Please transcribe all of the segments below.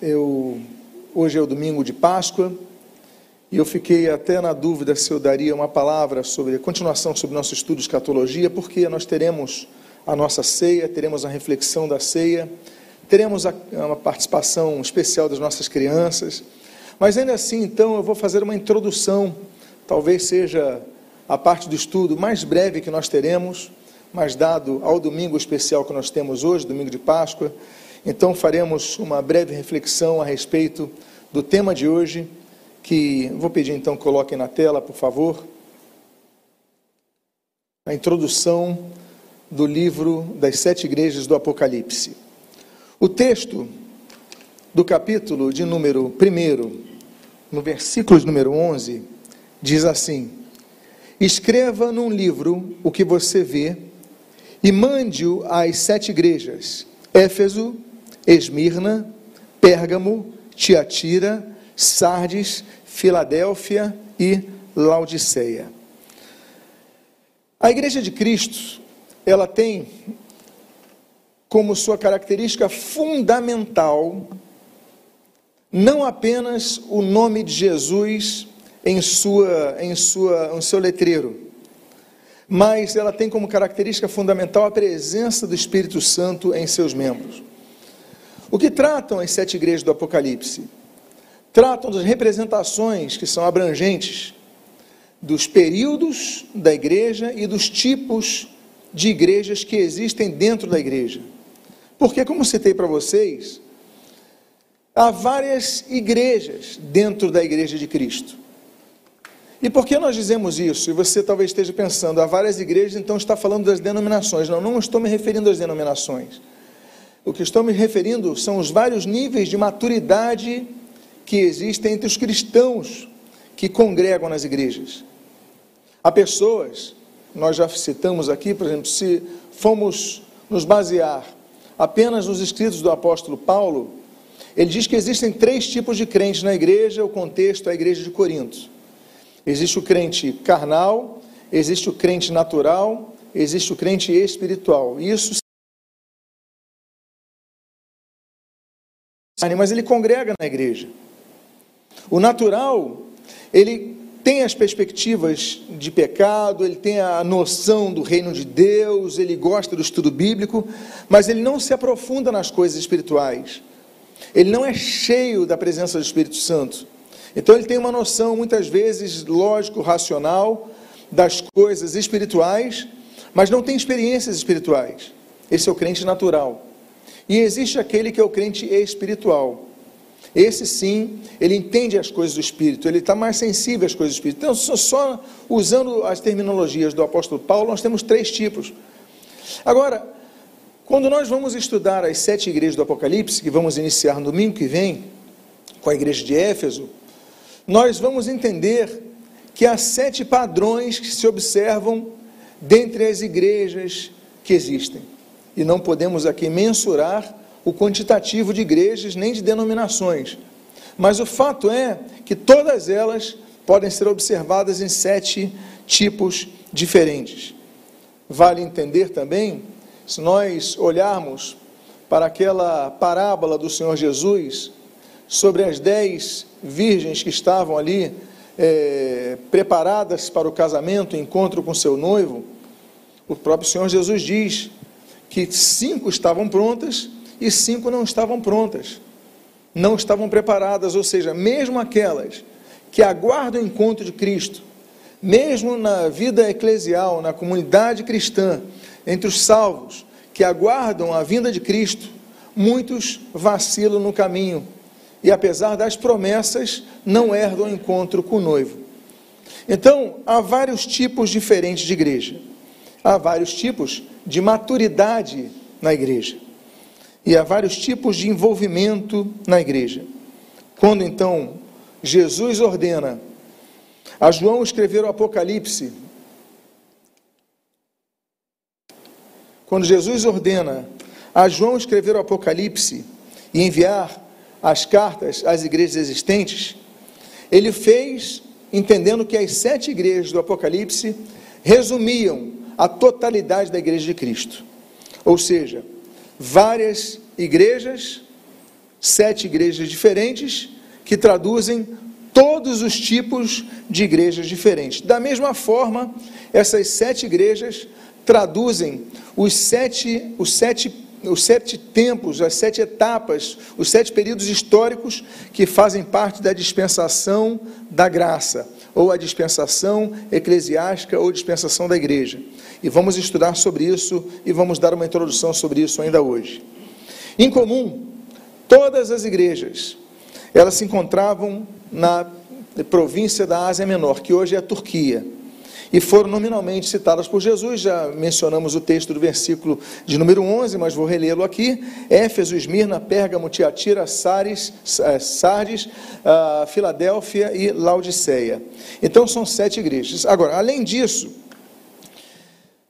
eu hoje é o domingo de Páscoa e eu fiquei até na dúvida se eu daria uma palavra sobre a continuação sobre nosso estudo de escatologia, porque nós teremos a nossa ceia, teremos a reflexão da ceia, teremos a, uma participação especial das nossas crianças, mas ainda assim, então, eu vou fazer uma introdução, talvez seja a parte do estudo mais breve que nós teremos, mas dado ao domingo especial que nós temos hoje, domingo de Páscoa, então faremos uma breve reflexão a respeito do tema de hoje, que vou pedir então coloquem na tela, por favor, a introdução do livro das sete igrejas do Apocalipse. O texto do capítulo de número 1, no versículo de número 11, diz assim: Escreva num livro o que você vê e mande-o às sete igrejas: Éfeso, Esmirna, Pérgamo, Tiatira, Sardes, Filadélfia e Laodiceia. A Igreja de Cristo, ela tem como sua característica fundamental não apenas o nome de Jesus em sua em sua em seu letreiro, mas ela tem como característica fundamental a presença do Espírito Santo em seus membros. O que tratam as sete igrejas do Apocalipse? Tratam das representações que são abrangentes dos períodos da igreja e dos tipos de igrejas que existem dentro da igreja. Porque, como citei para vocês, há várias igrejas dentro da igreja de Cristo. E por que nós dizemos isso? E você talvez esteja pensando, há várias igrejas, então está falando das denominações. Não, não estou me referindo às denominações. O que estou me referindo são os vários níveis de maturidade que existem entre os cristãos que congregam nas igrejas. Há pessoas, nós já citamos aqui, por exemplo, se fomos nos basear apenas nos escritos do apóstolo Paulo, ele diz que existem três tipos de crentes na igreja, o contexto é a igreja de Corinto. Existe o crente carnal, existe o crente natural, existe o crente espiritual. Isso mas ele congrega na igreja. O natural, ele tem as perspectivas de pecado, ele tem a noção do reino de Deus, ele gosta do estudo bíblico, mas ele não se aprofunda nas coisas espirituais. Ele não é cheio da presença do Espírito Santo. Então ele tem uma noção, muitas vezes, lógico, racional, das coisas espirituais, mas não tem experiências espirituais. Esse é o crente natural. E existe aquele que é o crente espiritual. Esse sim, ele entende as coisas do Espírito, ele está mais sensível às coisas do Espírito. Então, só usando as terminologias do apóstolo Paulo, nós temos três tipos. Agora, quando nós vamos estudar as sete igrejas do Apocalipse, que vamos iniciar no domingo que vem, com a igreja de Éfeso, nós vamos entender que há sete padrões que se observam dentre as igrejas que existem. E não podemos aqui mensurar o quantitativo de igrejas nem de denominações. Mas o fato é que todas elas podem ser observadas em sete tipos diferentes. Vale entender também, se nós olharmos para aquela parábola do Senhor Jesus sobre as dez virgens que estavam ali é, preparadas para o casamento, o encontro com seu noivo, o próprio Senhor Jesus diz que cinco estavam prontas e cinco não estavam prontas, não estavam preparadas, ou seja, mesmo aquelas que aguardam o encontro de Cristo, mesmo na vida eclesial, na comunidade cristã, entre os salvos que aguardam a vinda de Cristo, muitos vacilam no caminho e, apesar das promessas, não herdam o encontro com o noivo. Então, há vários tipos diferentes de igreja, há vários tipos de maturidade na igreja, e há vários tipos de envolvimento na igreja. Quando então Jesus ordena a João escrever o Apocalipse, quando Jesus ordena a João escrever o Apocalipse e enviar as cartas às igrejas existentes, ele fez entendendo que as sete igrejas do Apocalipse resumiam a totalidade da igreja de Cristo. Ou seja, várias igrejas sete igrejas diferentes que traduzem todos os tipos de igrejas diferentes. Da mesma forma, essas sete igrejas traduzem os sete, os sete os sete tempos, as sete etapas, os sete períodos históricos que fazem parte da dispensação da graça, ou a dispensação eclesiástica ou dispensação da igreja. E vamos estudar sobre isso e vamos dar uma introdução sobre isso ainda hoje. Em comum, todas as igrejas, elas se encontravam na província da Ásia Menor, que hoje é a Turquia e foram nominalmente citadas por Jesus. Já mencionamos o texto do versículo de número 11, mas vou relê-lo aqui: Éfeso, Esmirna, Pérgamo, Tiatira, Sares, eh, Sardes, ah, Filadélfia e Laodiceia. Então são sete igrejas. Agora, além disso,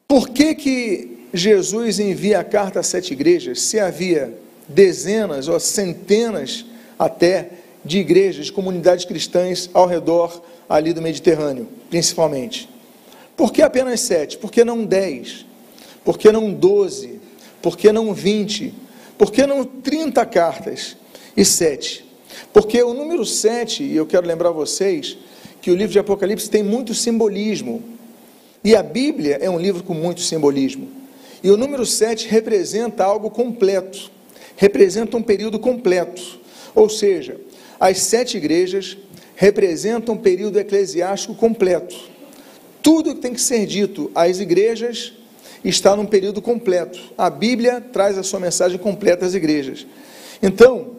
por que, que Jesus envia a carta a sete igrejas se havia dezenas ou centenas até de igrejas, de comunidades cristãs ao redor ali do Mediterrâneo, principalmente? Por que apenas sete? Por que não dez? Por que não doze? Por que não vinte? Por que não trinta cartas e sete? Porque o número sete, e eu quero lembrar vocês, que o livro de Apocalipse tem muito simbolismo. E a Bíblia é um livro com muito simbolismo. E o número sete representa algo completo, representa um período completo. Ou seja, as sete igrejas representam um período eclesiástico completo. Tudo que tem que ser dito às igrejas está num período completo. A Bíblia traz a sua mensagem completa às igrejas. Então,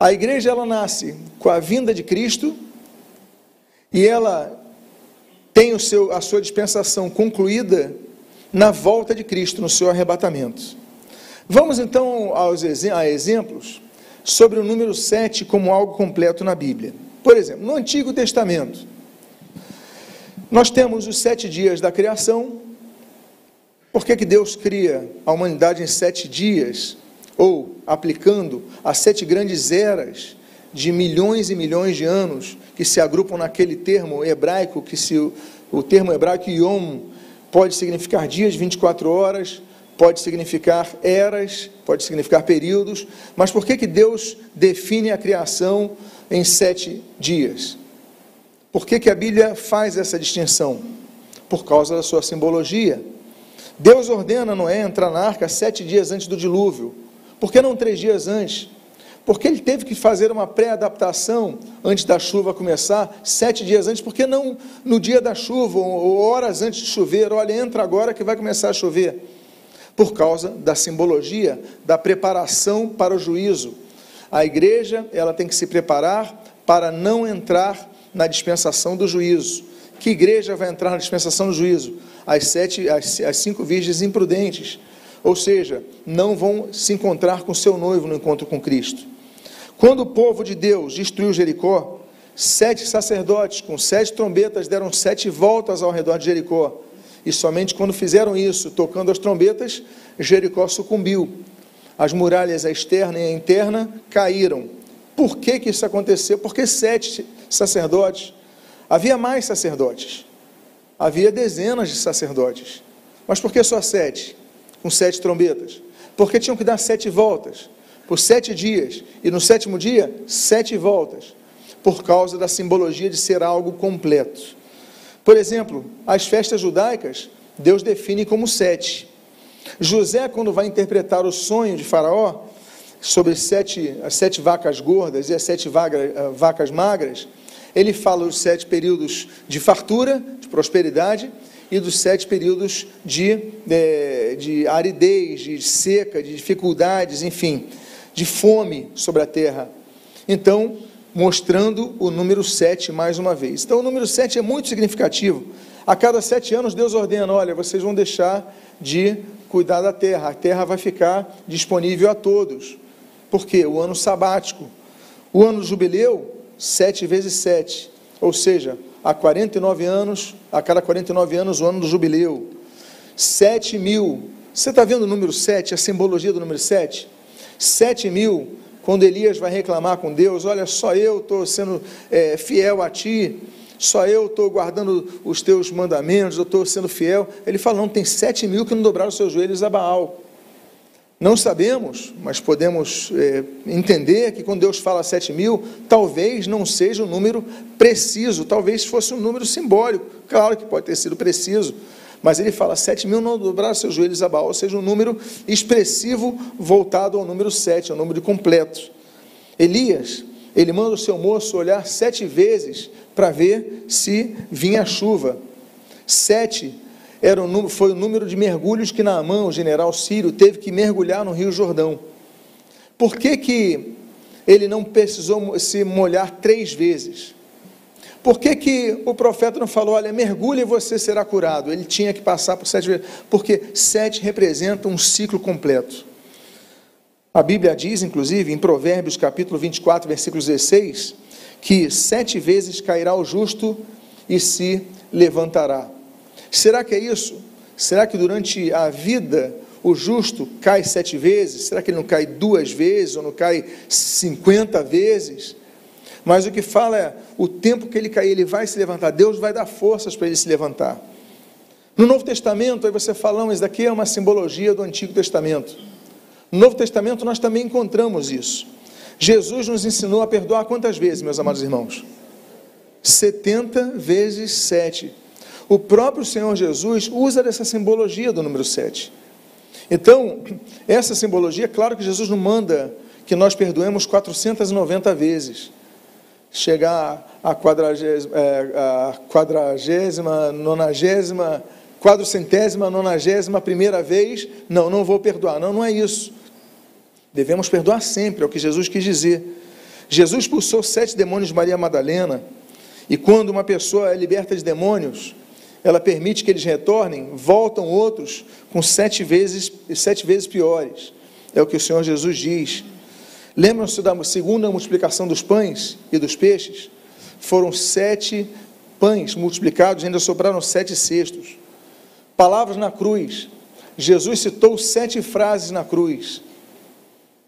a igreja ela nasce com a vinda de Cristo e ela tem o seu, a sua dispensação concluída na volta de Cristo, no seu arrebatamento. Vamos então aos a exemplos sobre o número 7 como algo completo na Bíblia. Por exemplo, no Antigo Testamento, nós temos os sete dias da criação. Por que, que Deus cria a humanidade em sete dias? Ou aplicando as sete grandes eras de milhões e milhões de anos que se agrupam naquele termo hebraico, que se o termo hebraico Yom pode significar dias, 24 horas, pode significar eras, pode significar períodos, mas por que, que Deus define a criação em sete dias? Por que, que a Bíblia faz essa distinção? Por causa da sua simbologia. Deus ordena Noé entrar na arca sete dias antes do dilúvio. Por que não três dias antes? Porque ele teve que fazer uma pré-adaptação antes da chuva começar, sete dias antes, porque não no dia da chuva, ou horas antes de chover, olha, entra agora que vai começar a chover. Por causa da simbologia, da preparação para o juízo. A igreja, ela tem que se preparar para não entrar na dispensação do juízo. Que igreja vai entrar na dispensação do juízo? As, sete, as, as cinco virgens imprudentes, ou seja, não vão se encontrar com seu noivo no encontro com Cristo. Quando o povo de Deus destruiu Jericó, sete sacerdotes com sete trombetas deram sete voltas ao redor de Jericó. E somente quando fizeram isso, tocando as trombetas, Jericó sucumbiu. As muralhas, a externa e a interna, caíram. Por que, que isso aconteceu? Porque sete sacerdotes. Havia mais sacerdotes. Havia dezenas de sacerdotes. Mas por que só sete? Com sete trombetas? Porque tinham que dar sete voltas, por sete dias, e no sétimo dia, sete voltas, por causa da simbologia de ser algo completo. Por exemplo, as festas judaicas, Deus define como sete. José, quando vai interpretar o sonho de Faraó, sobre sete, as sete vacas gordas e as sete vaga, vacas magras, ele fala dos sete períodos de fartura, de prosperidade, e dos sete períodos de, de, é, de aridez, de seca, de dificuldades, enfim, de fome sobre a terra. Então, mostrando o número sete mais uma vez. Então, o número sete é muito significativo. A cada sete anos, Deus ordena: olha, vocês vão deixar de cuidar da terra, a terra vai ficar disponível a todos. Por quê? O ano sabático. O ano jubileu, sete vezes sete. Ou seja, há 49 anos, a cada 49 anos, o ano do jubileu. Sete mil. Você está vendo o número sete, a simbologia do número sete? Sete mil, quando Elias vai reclamar com Deus, olha, só eu estou sendo é, fiel a ti, só eu estou guardando os teus mandamentos, eu estou sendo fiel. Ele fala, não, tem sete mil que não dobraram seus joelhos a Baal. Não sabemos, mas podemos é, entender que quando Deus fala sete mil, talvez não seja um número preciso, talvez fosse um número simbólico. Claro que pode ter sido preciso, mas ele fala sete mil não dobrar seus joelhos a Baal, ou seja, um número expressivo voltado ao número sete, ao número completo. Elias, ele manda o seu moço olhar sete vezes para ver se vinha chuva. Sete era o, foi o número de mergulhos que Naamã, o general sírio, teve que mergulhar no Rio Jordão. Por que, que ele não precisou se molhar três vezes? Por que, que o profeta não falou, olha, mergulhe e você será curado? Ele tinha que passar por sete vezes, porque sete representa um ciclo completo. A Bíblia diz, inclusive, em Provérbios capítulo 24, versículo 16, que sete vezes cairá o justo e se levantará. Será que é isso? Será que durante a vida o justo cai sete vezes? Será que ele não cai duas vezes ou não cai cinquenta vezes? Mas o que fala é o tempo que ele cair, ele vai se levantar. Deus vai dar forças para ele se levantar. No Novo Testamento, aí você fala, mas daqui é uma simbologia do Antigo Testamento. No Novo Testamento nós também encontramos isso. Jesus nos ensinou a perdoar quantas vezes, meus amados irmãos? 70 vezes 7. O próprio Senhor Jesus usa dessa simbologia do número 7. Então, essa simbologia, claro que Jesus não manda que nós perdoemos 490 vezes. Chegar a quadragésima, é, a quadragésima nonagésima, quadrocentésima, nonagésima primeira vez, não, não vou perdoar. Não, não é isso. Devemos perdoar sempre, é o que Jesus quis dizer. Jesus expulsou sete demônios de Maria Madalena, e quando uma pessoa é liberta de demônios, ela permite que eles retornem, voltam outros com sete vezes, sete vezes piores. É o que o Senhor Jesus diz. Lembram-se da segunda multiplicação dos pães e dos peixes? Foram sete pães multiplicados, ainda sobraram sete cestos. Palavras na cruz. Jesus citou sete frases na cruz.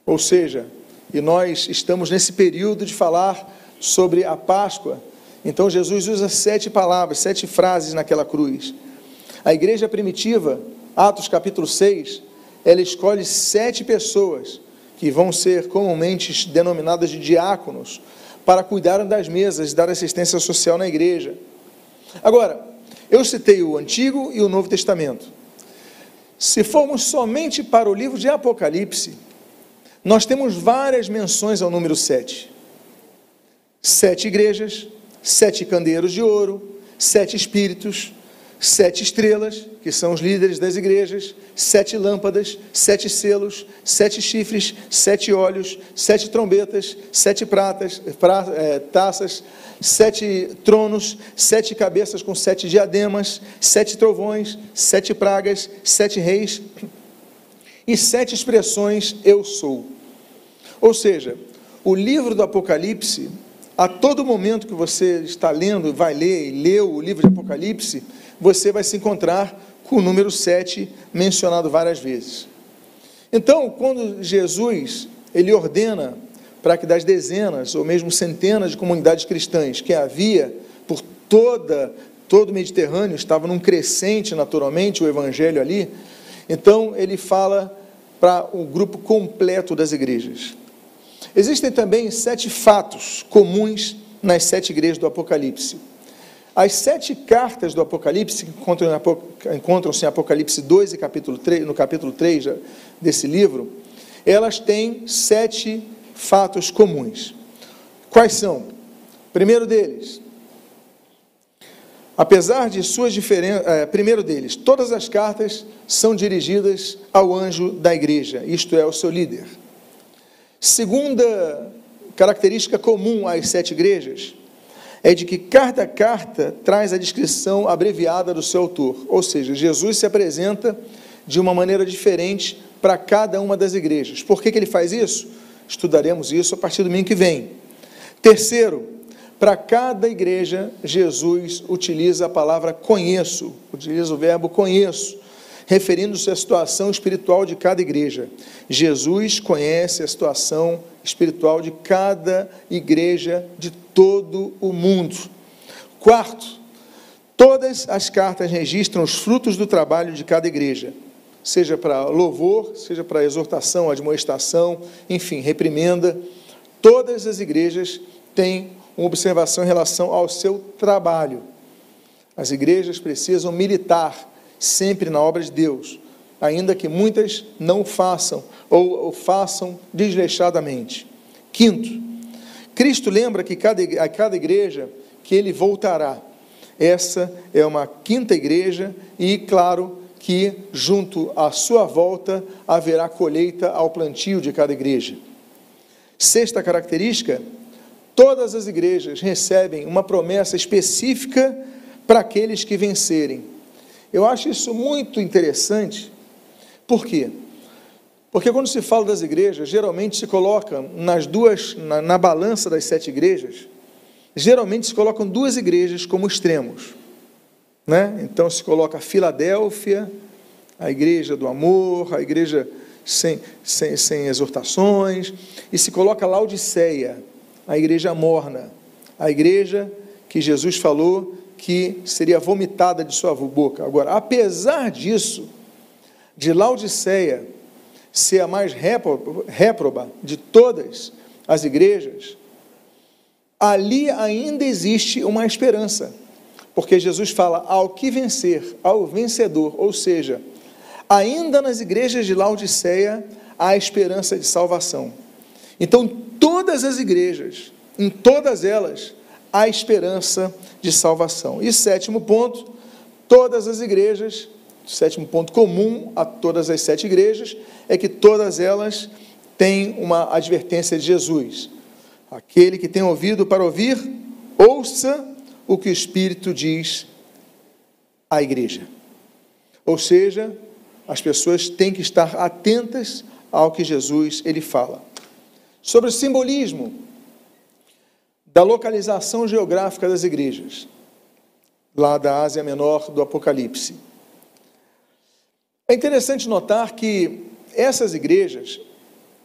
Ou seja, e nós estamos nesse período de falar sobre a Páscoa, então Jesus usa sete palavras, sete frases naquela cruz. A igreja primitiva, Atos capítulo 6, ela escolhe sete pessoas que vão ser comumente denominadas de diáconos para cuidar das mesas e dar assistência social na igreja. Agora, eu citei o Antigo e o Novo Testamento. Se formos somente para o livro de Apocalipse, nós temos várias menções ao número sete. Sete igrejas, sete candeiros de ouro, sete espíritos, sete estrelas, que são os líderes das igrejas, sete lâmpadas, sete selos, sete chifres, sete olhos, sete trombetas, sete pratas, pra, é, taças, sete tronos, sete cabeças com sete diademas, sete trovões, sete pragas, sete reis e sete expressões eu sou. Ou seja, o livro do Apocalipse a todo momento que você está lendo, vai ler e leu o livro de Apocalipse, você vai se encontrar com o número 7 mencionado várias vezes. Então, quando Jesus ele ordena para que das dezenas ou mesmo centenas de comunidades cristãs que havia por toda todo o Mediterrâneo, estava num crescente naturalmente o evangelho ali, então ele fala para o grupo completo das igrejas. Existem também sete fatos comuns nas sete igrejas do Apocalipse. As sete cartas do Apocalipse, que encontram-se em Apocalipse 2 e capítulo 3, no capítulo 3 desse livro, elas têm sete fatos comuns. Quais são? Primeiro deles, apesar de suas diferenças, é, primeiro deles, todas as cartas são dirigidas ao anjo da igreja, isto é, ao seu líder. Segunda característica comum às sete igrejas é de que cada carta traz a descrição abreviada do seu autor, ou seja, Jesus se apresenta de uma maneira diferente para cada uma das igrejas. Por que, que ele faz isso? Estudaremos isso a partir do domingo que vem. Terceiro, para cada igreja, Jesus utiliza a palavra conheço, utiliza o verbo conheço referindo-se à situação espiritual de cada igreja. Jesus conhece a situação espiritual de cada igreja de todo o mundo. Quarto, todas as cartas registram os frutos do trabalho de cada igreja. seja para louvor, seja para exortação, admoestação, enfim, reprimenda. Todas as igrejas têm uma observação em relação ao seu trabalho. As igrejas precisam militar sempre na obra de Deus, ainda que muitas não façam ou, ou façam desleixadamente. Quinto, Cristo lembra que cada, a cada igreja que ele voltará. Essa é uma quinta igreja e, claro, que junto à sua volta haverá colheita ao plantio de cada igreja. Sexta característica, todas as igrejas recebem uma promessa específica para aqueles que vencerem. Eu acho isso muito interessante. Por quê? Porque quando se fala das igrejas, geralmente se coloca nas duas, na, na balança das sete igrejas, geralmente se colocam duas igrejas como extremos. Né? Então se coloca a Filadélfia, a igreja do amor, a igreja sem, sem, sem exortações, e se coloca Laodiceia, a igreja morna, a igreja que Jesus falou que seria vomitada de sua boca. Agora, apesar disso, de Laodiceia ser a mais réproba de todas as igrejas, ali ainda existe uma esperança, porque Jesus fala ao que vencer, ao vencedor, ou seja, ainda nas igrejas de Laodiceia há esperança de salvação. Então, todas as igrejas, em todas elas, há esperança de salvação. E sétimo ponto, todas as igrejas, sétimo ponto comum a todas as sete igrejas, é que todas elas têm uma advertência de Jesus. Aquele que tem ouvido para ouvir, ouça o que o Espírito diz à igreja. Ou seja, as pessoas têm que estar atentas ao que Jesus ele fala. Sobre o simbolismo da localização geográfica das igrejas, lá da Ásia Menor do Apocalipse. É interessante notar que essas igrejas,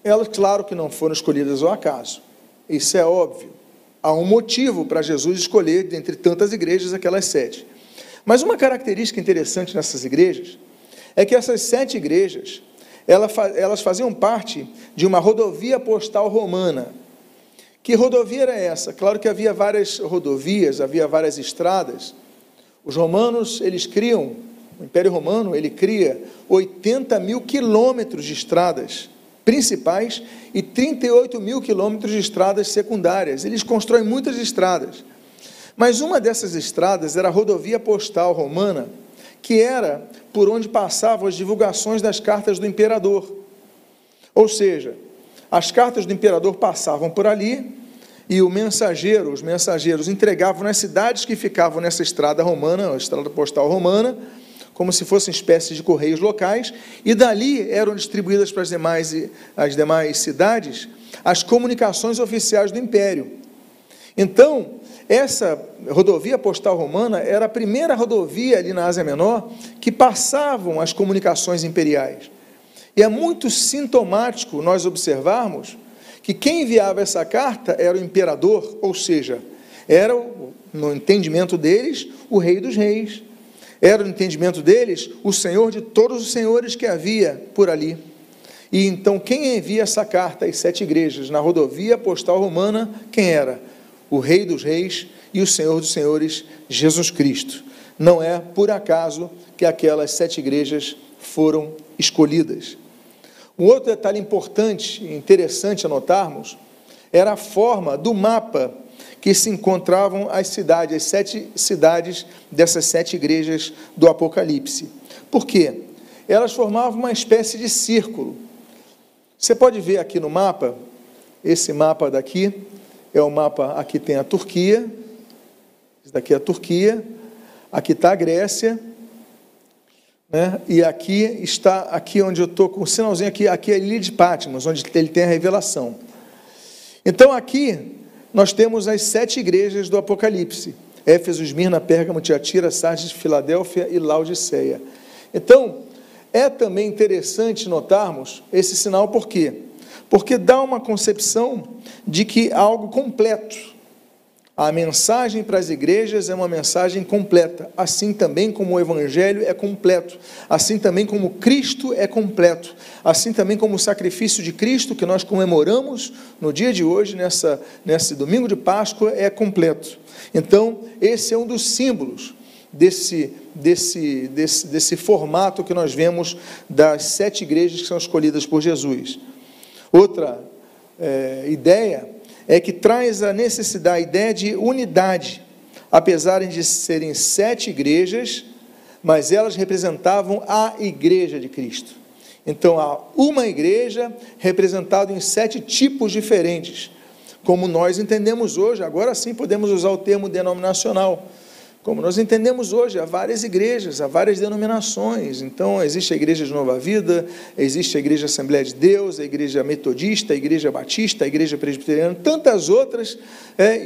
elas, claro que não foram escolhidas ao acaso. Isso é óbvio. Há um motivo para Jesus escolher, dentre tantas igrejas, aquelas sete. Mas uma característica interessante nessas igrejas é que essas sete igrejas, elas faziam parte de uma rodovia postal romana. Que rodovia era essa? Claro que havia várias rodovias, havia várias estradas. Os romanos, eles criam, o Império Romano, ele cria 80 mil quilômetros de estradas principais e 38 mil quilômetros de estradas secundárias. Eles constroem muitas estradas. Mas uma dessas estradas era a rodovia postal romana, que era por onde passavam as divulgações das cartas do imperador. Ou seja, as cartas do imperador passavam por ali e o mensageiro, os mensageiros entregavam nas cidades que ficavam nessa estrada romana, a estrada postal romana, como se fossem espécies de correios locais, e dali eram distribuídas para as demais, as demais cidades as comunicações oficiais do império. Então, essa rodovia postal romana era a primeira rodovia ali na Ásia Menor que passavam as comunicações imperiais. E é muito sintomático nós observarmos que quem enviava essa carta era o imperador, ou seja, era, no entendimento deles, o rei dos reis. Era no entendimento deles o senhor de todos os senhores que havia por ali. E então, quem envia essa carta às sete igrejas na rodovia postal romana, quem era? O Rei dos Reis e o Senhor dos Senhores, Jesus Cristo. Não é por acaso que aquelas sete igrejas foram escolhidas. Um outro detalhe importante e interessante a notarmos era a forma do mapa que se encontravam as cidades, as sete cidades dessas sete igrejas do Apocalipse. Por quê? Elas formavam uma espécie de círculo. Você pode ver aqui no mapa, esse mapa daqui é o mapa, aqui tem a Turquia, esse daqui é a Turquia, aqui está a Grécia, né? E aqui está, aqui onde eu estou com o sinalzinho aqui, aqui é a ilha de Patmos, onde ele tem a revelação. Então aqui nós temos as sete igrejas do Apocalipse: Éfeso, Esmirna, Pérgamo, Tiatira, Sardes, Filadélfia e Laodiceia. Então, é também interessante notarmos esse sinal, por quê? Porque dá uma concepção de que há algo completo. A mensagem para as igrejas é uma mensagem completa, assim também como o Evangelho é completo, assim também como Cristo é completo, assim também como o sacrifício de Cristo que nós comemoramos no dia de hoje, nessa, nesse domingo de Páscoa, é completo. Então, esse é um dos símbolos desse, desse, desse, desse formato que nós vemos das sete igrejas que são escolhidas por Jesus. Outra é, ideia é que traz a necessidade, a ideia de unidade, apesar de serem sete igrejas, mas elas representavam a igreja de Cristo. Então há uma igreja representada em sete tipos diferentes, como nós entendemos hoje, agora sim podemos usar o termo denominacional. Como nós entendemos hoje, há várias igrejas, há várias denominações. Então, existe a Igreja de Nova Vida, existe a Igreja Assembleia de Deus, a Igreja Metodista, a Igreja Batista, a Igreja Presbiteriana, tantas outras, é,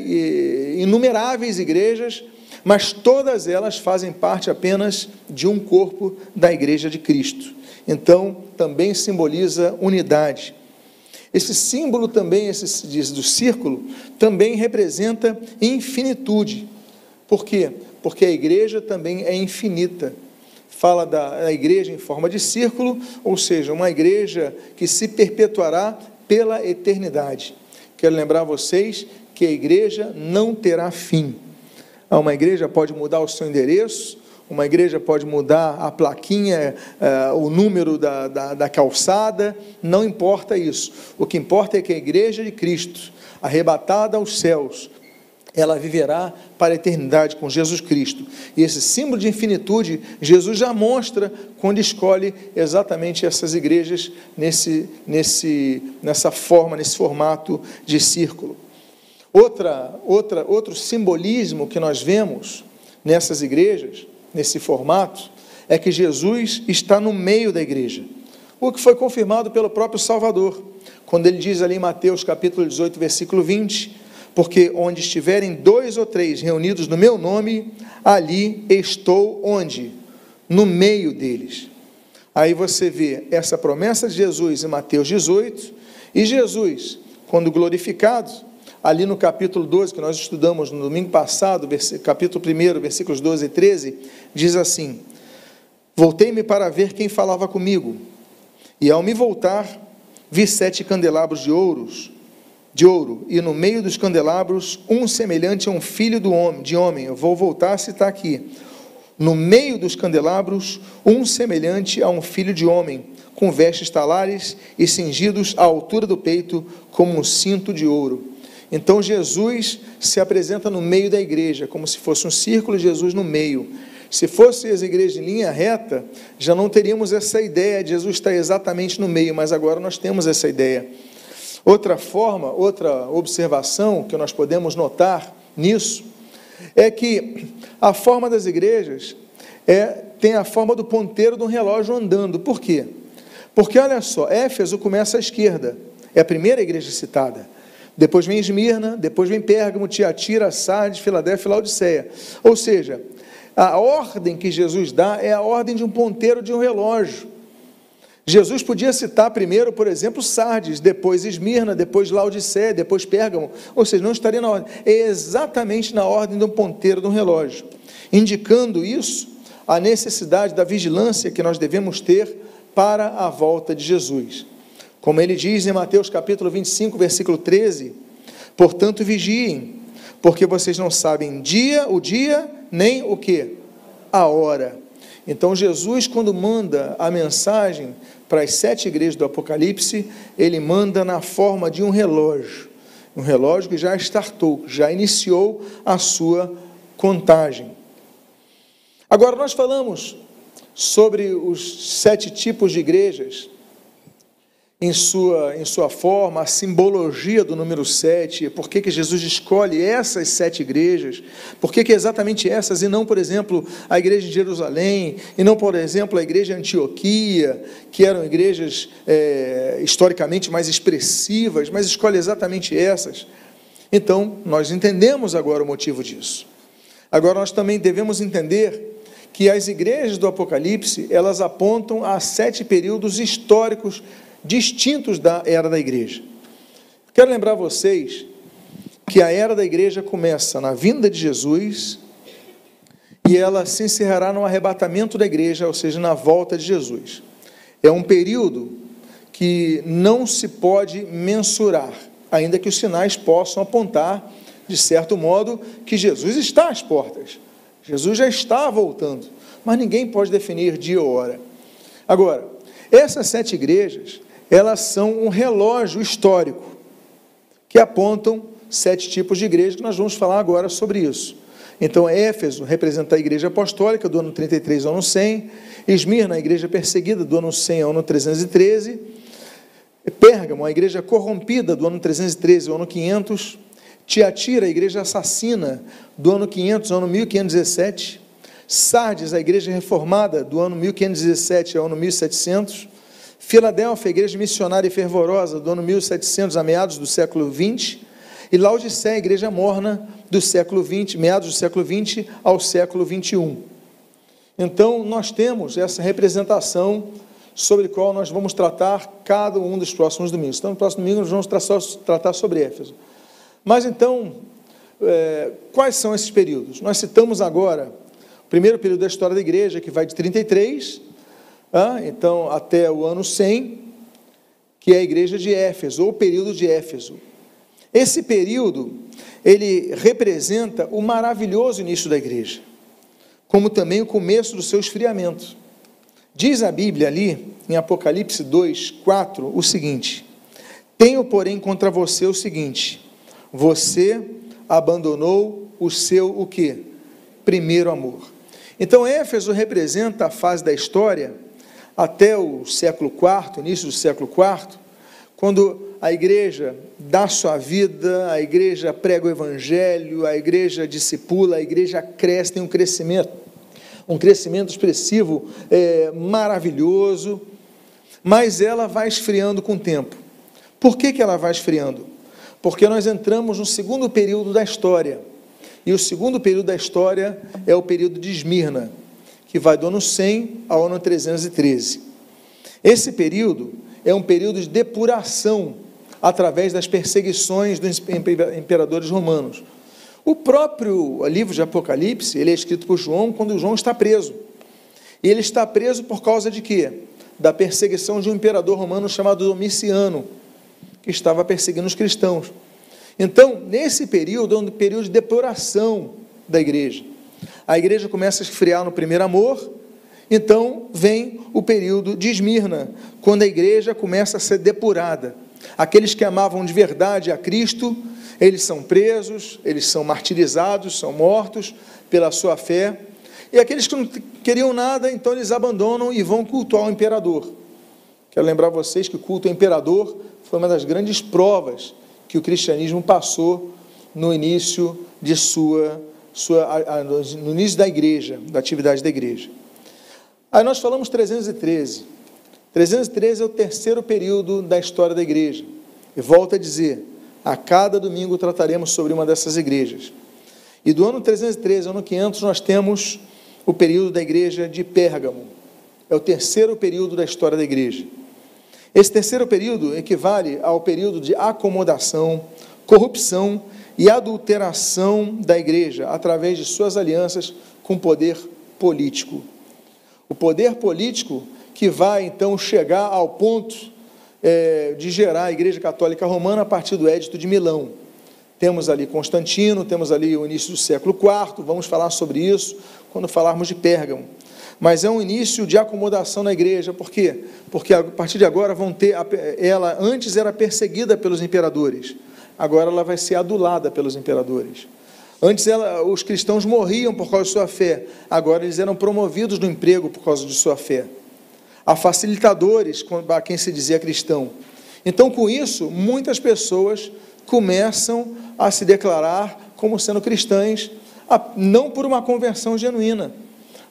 inumeráveis igrejas, mas todas elas fazem parte apenas de um corpo da Igreja de Cristo. Então, também simboliza unidade. Esse símbolo também, esse do círculo, também representa infinitude. Por quê? Porque a igreja também é infinita. Fala da igreja em forma de círculo, ou seja, uma igreja que se perpetuará pela eternidade. Quero lembrar vocês que a igreja não terá fim. Uma igreja pode mudar o seu endereço, uma igreja pode mudar a plaquinha, uh, o número da, da, da calçada, não importa isso. O que importa é que a igreja de Cristo, arrebatada aos céus, ela viverá para a eternidade com Jesus Cristo. E esse símbolo de infinitude, Jesus já mostra quando escolhe exatamente essas igrejas nesse, nesse, nessa forma, nesse formato de círculo. Outra, outra, outro simbolismo que nós vemos nessas igrejas, nesse formato, é que Jesus está no meio da igreja. O que foi confirmado pelo próprio Salvador, quando ele diz ali em Mateus capítulo 18, versículo 20, porque onde estiverem dois ou três reunidos no meu nome, ali estou onde? No meio deles. Aí você vê essa promessa de Jesus em Mateus 18, e Jesus, quando glorificado, ali no capítulo 12, que nós estudamos no domingo passado, capítulo 1, versículos 12 e 13, diz assim: Voltei-me para ver quem falava comigo, e ao me voltar, vi sete candelabros de ouros de ouro, e no meio dos candelabros um semelhante a um filho do homem, de homem. Eu vou voltar a citar aqui. No meio dos candelabros, um semelhante a um filho de homem, com vestes talares e cingidos à altura do peito, como um cinto de ouro. Então Jesus se apresenta no meio da igreja, como se fosse um círculo Jesus no meio. Se fossem as igrejas em linha reta, já não teríamos essa ideia de Jesus estar exatamente no meio, mas agora nós temos essa ideia. Outra forma, outra observação que nós podemos notar nisso é que a forma das igrejas é, tem a forma do ponteiro de um relógio andando. Por quê? Porque olha só, Éfeso começa à esquerda, é a primeira igreja citada. Depois vem Esmirna, depois vem Pérgamo, Tiatira, Sardes, Filadélfia e Laodiceia. Ou seja, a ordem que Jesus dá é a ordem de um ponteiro de um relógio. Jesus podia citar primeiro, por exemplo, Sardes, depois Esmirna, depois Laodicea, depois Pérgamo, ou seja, não estaria na ordem, é exatamente na ordem do ponteiro de um relógio, indicando isso, a necessidade da vigilância que nós devemos ter para a volta de Jesus. Como ele diz em Mateus capítulo 25, versículo 13: Portanto, vigiem, porque vocês não sabem dia, o dia, nem o que? A hora. Então, Jesus, quando manda a mensagem para as sete igrejas do Apocalipse, ele manda na forma de um relógio. Um relógio que já startou, já iniciou a sua contagem. Agora, nós falamos sobre os sete tipos de igrejas em sua, em sua forma, a simbologia do número 7, por que, que Jesus escolhe essas sete igrejas, por que, que exatamente essas, e não, por exemplo, a igreja de Jerusalém, e não, por exemplo, a igreja de Antioquia, que eram igrejas é, historicamente mais expressivas, mas escolhe exatamente essas. Então, nós entendemos agora o motivo disso. Agora, nós também devemos entender que as igrejas do Apocalipse, elas apontam a sete períodos históricos distintos da era da igreja. Quero lembrar vocês que a era da igreja começa na vinda de Jesus e ela se encerrará no arrebatamento da igreja, ou seja, na volta de Jesus. É um período que não se pode mensurar, ainda que os sinais possam apontar, de certo modo, que Jesus está às portas. Jesus já está voltando, mas ninguém pode definir dia ou hora. Agora, essas sete igrejas, elas são um relógio histórico que apontam sete tipos de igreja, que nós vamos falar agora sobre isso. Então, Éfeso representa a igreja apostólica do ano 33 ao ano 100, Esmirna, a igreja perseguida do ano 100 ao ano 313, Pérgamo, a igreja corrompida do ano 313 ao ano 500, Tiatira, a igreja assassina do ano 500 ao ano 1517, Sardes, a igreja reformada do ano 1517 ao ano 1700, Filadélfia, igreja missionária e fervorosa do ano 1700 a meados do século 20, e Laodiceia, a igreja morna do século 20, meados do século 20 ao século 21. Então, nós temos essa representação sobre a qual nós vamos tratar cada um dos próximos domingos. Então, no próximo domingo nós vamos tratar sobre Éfeso. Mas então, é, quais são esses períodos? Nós citamos agora o primeiro período da história da igreja, que vai de 33, ah, então até o ano 100, que é a igreja de Éfeso, ou o período de Éfeso. Esse período, ele representa o maravilhoso início da igreja, como também o começo do seu esfriamento. Diz a Bíblia ali, em Apocalipse 2, 4, o seguinte: Tenho, porém, contra você o seguinte: você abandonou o seu o quê? Primeiro amor. Então, Éfeso representa a fase da história até o século IV, início do século IV, quando a igreja dá sua vida, a igreja prega o evangelho, a igreja discipula, a igreja cresce, tem um crescimento, um crescimento expressivo é, maravilhoso, mas ela vai esfriando com o tempo. Por que, que ela vai esfriando? Porque nós entramos no segundo período da história. E o segundo período da história é o período de Esmirna, que vai do ano 100 ao ano 313. Esse período é um período de depuração através das perseguições dos imperadores romanos. O próprio livro de Apocalipse, ele é escrito por João quando João está preso. E ele está preso por causa de quê? Da perseguição de um imperador romano chamado Domiciano, que estava perseguindo os cristãos. Então, nesse período, é um período de depuração da igreja. A igreja começa a esfriar no primeiro amor, então vem o período de Esmirna, quando a igreja começa a ser depurada. Aqueles que amavam de verdade a Cristo, eles são presos, eles são martirizados, são mortos pela sua fé. E aqueles que não queriam nada, então eles abandonam e vão cultuar o imperador. Quero lembrar vocês que o culto ao imperador foi uma das grandes provas que o cristianismo passou no início de sua, sua no início da igreja, da atividade da igreja. Aí nós falamos 313. 313 é o terceiro período da história da igreja. E volto a dizer, a cada domingo trataremos sobre uma dessas igrejas. E do ano 313 ao ano 500 nós temos o período da igreja de Pérgamo. É o terceiro período da história da igreja. Esse terceiro período equivale ao período de acomodação, corrupção e adulteração da igreja através de suas alianças com o poder político. O poder político que vai então chegar ao ponto é, de gerar a Igreja Católica Romana a partir do Édito de Milão. Temos ali Constantino, temos ali o início do século IV, vamos falar sobre isso quando falarmos de Pérgamo. Mas é um início de acomodação na igreja, por quê? Porque a partir de agora vão ter, ela antes era perseguida pelos imperadores, agora ela vai ser adulada pelos imperadores. Antes ela, os cristãos morriam por causa de sua fé, agora eles eram promovidos no emprego por causa de sua fé a facilitadores a quem se dizia cristão. Então, com isso, muitas pessoas começam a se declarar como sendo cristãs, não por uma conversão genuína,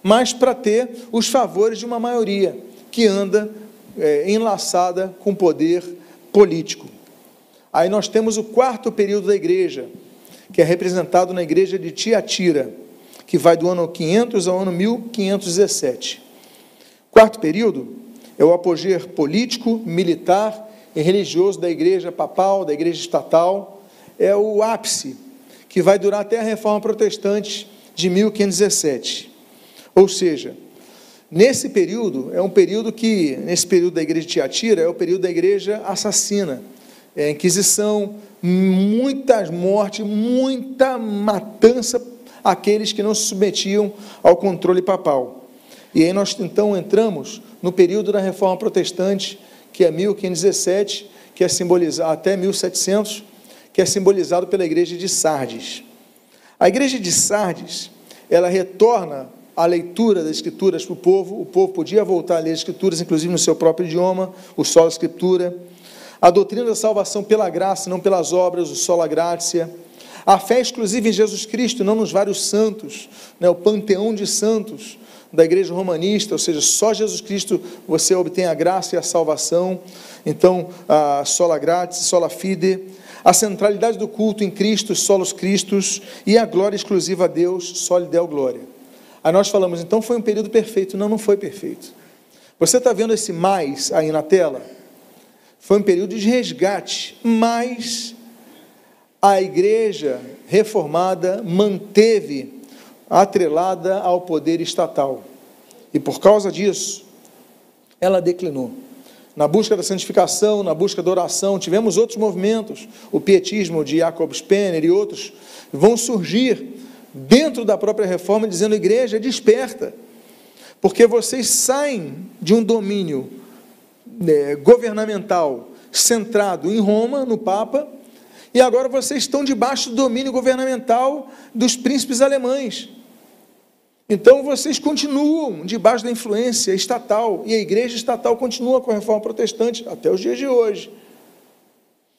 mas para ter os favores de uma maioria que anda é, enlaçada com poder político. Aí nós temos o quarto período da igreja, que é representado na igreja de Tiatira, que vai do ano 500 ao ano 1517. Quarto período é o apogeu político, militar e religioso da igreja papal, da igreja estatal. é o ápice, que vai durar até a reforma protestante de 1517. Ou seja, nesse período, é um período que, nesse período da igreja de Tiatira, é o período da igreja assassina. É Inquisição, muitas mortes, muita matança àqueles que não se submetiam ao controle papal. E aí nós então entramos no período da Reforma Protestante, que é 1517, que é simbolizado até 1700, que é simbolizado pela igreja de Sardes. A igreja de Sardes, ela retorna a leitura das escrituras para o povo, o povo podia voltar a ler as escrituras, inclusive no seu próprio idioma, o solo escritura, a doutrina da salvação pela graça, não pelas obras, o sola gratia, a fé exclusiva em Jesus Cristo, não nos vários santos, né, o panteão de santos da igreja romanista, ou seja, só Jesus Cristo você obtém a graça e a salvação, então, a sola gratis, sola fide, a centralidade do culto em Cristo, solos Cristos, e a glória exclusiva a Deus, só lhe deu glória. Aí nós falamos, então foi um período perfeito. Não, não foi perfeito. Você está vendo esse mais aí na tela? Foi um período de resgate, mas a igreja reformada manteve atrelada ao poder estatal. E por causa disso, ela declinou. Na busca da santificação, na busca da oração, tivemos outros movimentos, o pietismo de Jacob Spener e outros vão surgir dentro da própria reforma dizendo: igreja, desperta, porque vocês saem de um domínio né, governamental centrado em Roma, no Papa, e agora vocês estão debaixo do domínio governamental dos príncipes alemães. Então vocês continuam debaixo da influência estatal, e a igreja estatal continua com a reforma protestante até os dias de hoje.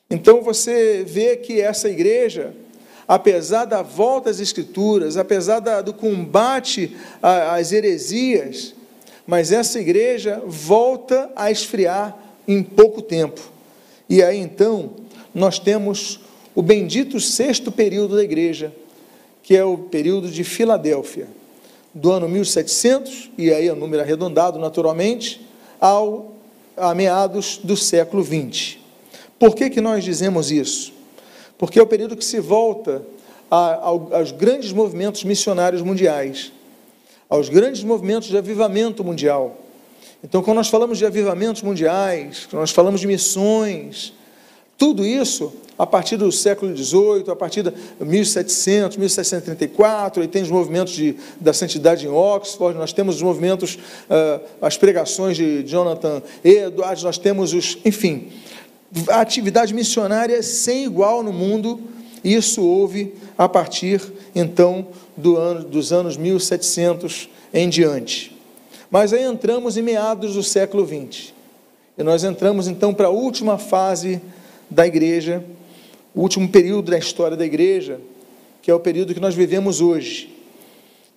Então você vê que essa igreja, apesar da volta às escrituras, apesar da, do combate às heresias, mas essa igreja volta a esfriar em pouco tempo. E aí então, nós temos o bendito sexto período da igreja, que é o período de Filadélfia, do ano 1700, e aí é um número arredondado naturalmente, ao a meados do século 20. Por que, que nós dizemos isso? Porque é o período que se volta a, aos grandes movimentos missionários mundiais, aos grandes movimentos de avivamento mundial. Então, quando nós falamos de avivamentos mundiais, quando nós falamos de missões, tudo isso a partir do século XVIII, a partir de 1700, 1734, aí tem os movimentos de, da santidade em Oxford, nós temos os movimentos, uh, as pregações de Jonathan Edwards, nós temos os, enfim, a atividade missionária sem igual no mundo, isso houve a partir, então, do ano, dos anos 1700 em diante. Mas aí entramos em meados do século XX, e nós entramos, então, para a última fase da igreja, o último período da história da igreja, que é o período que nós vivemos hoje,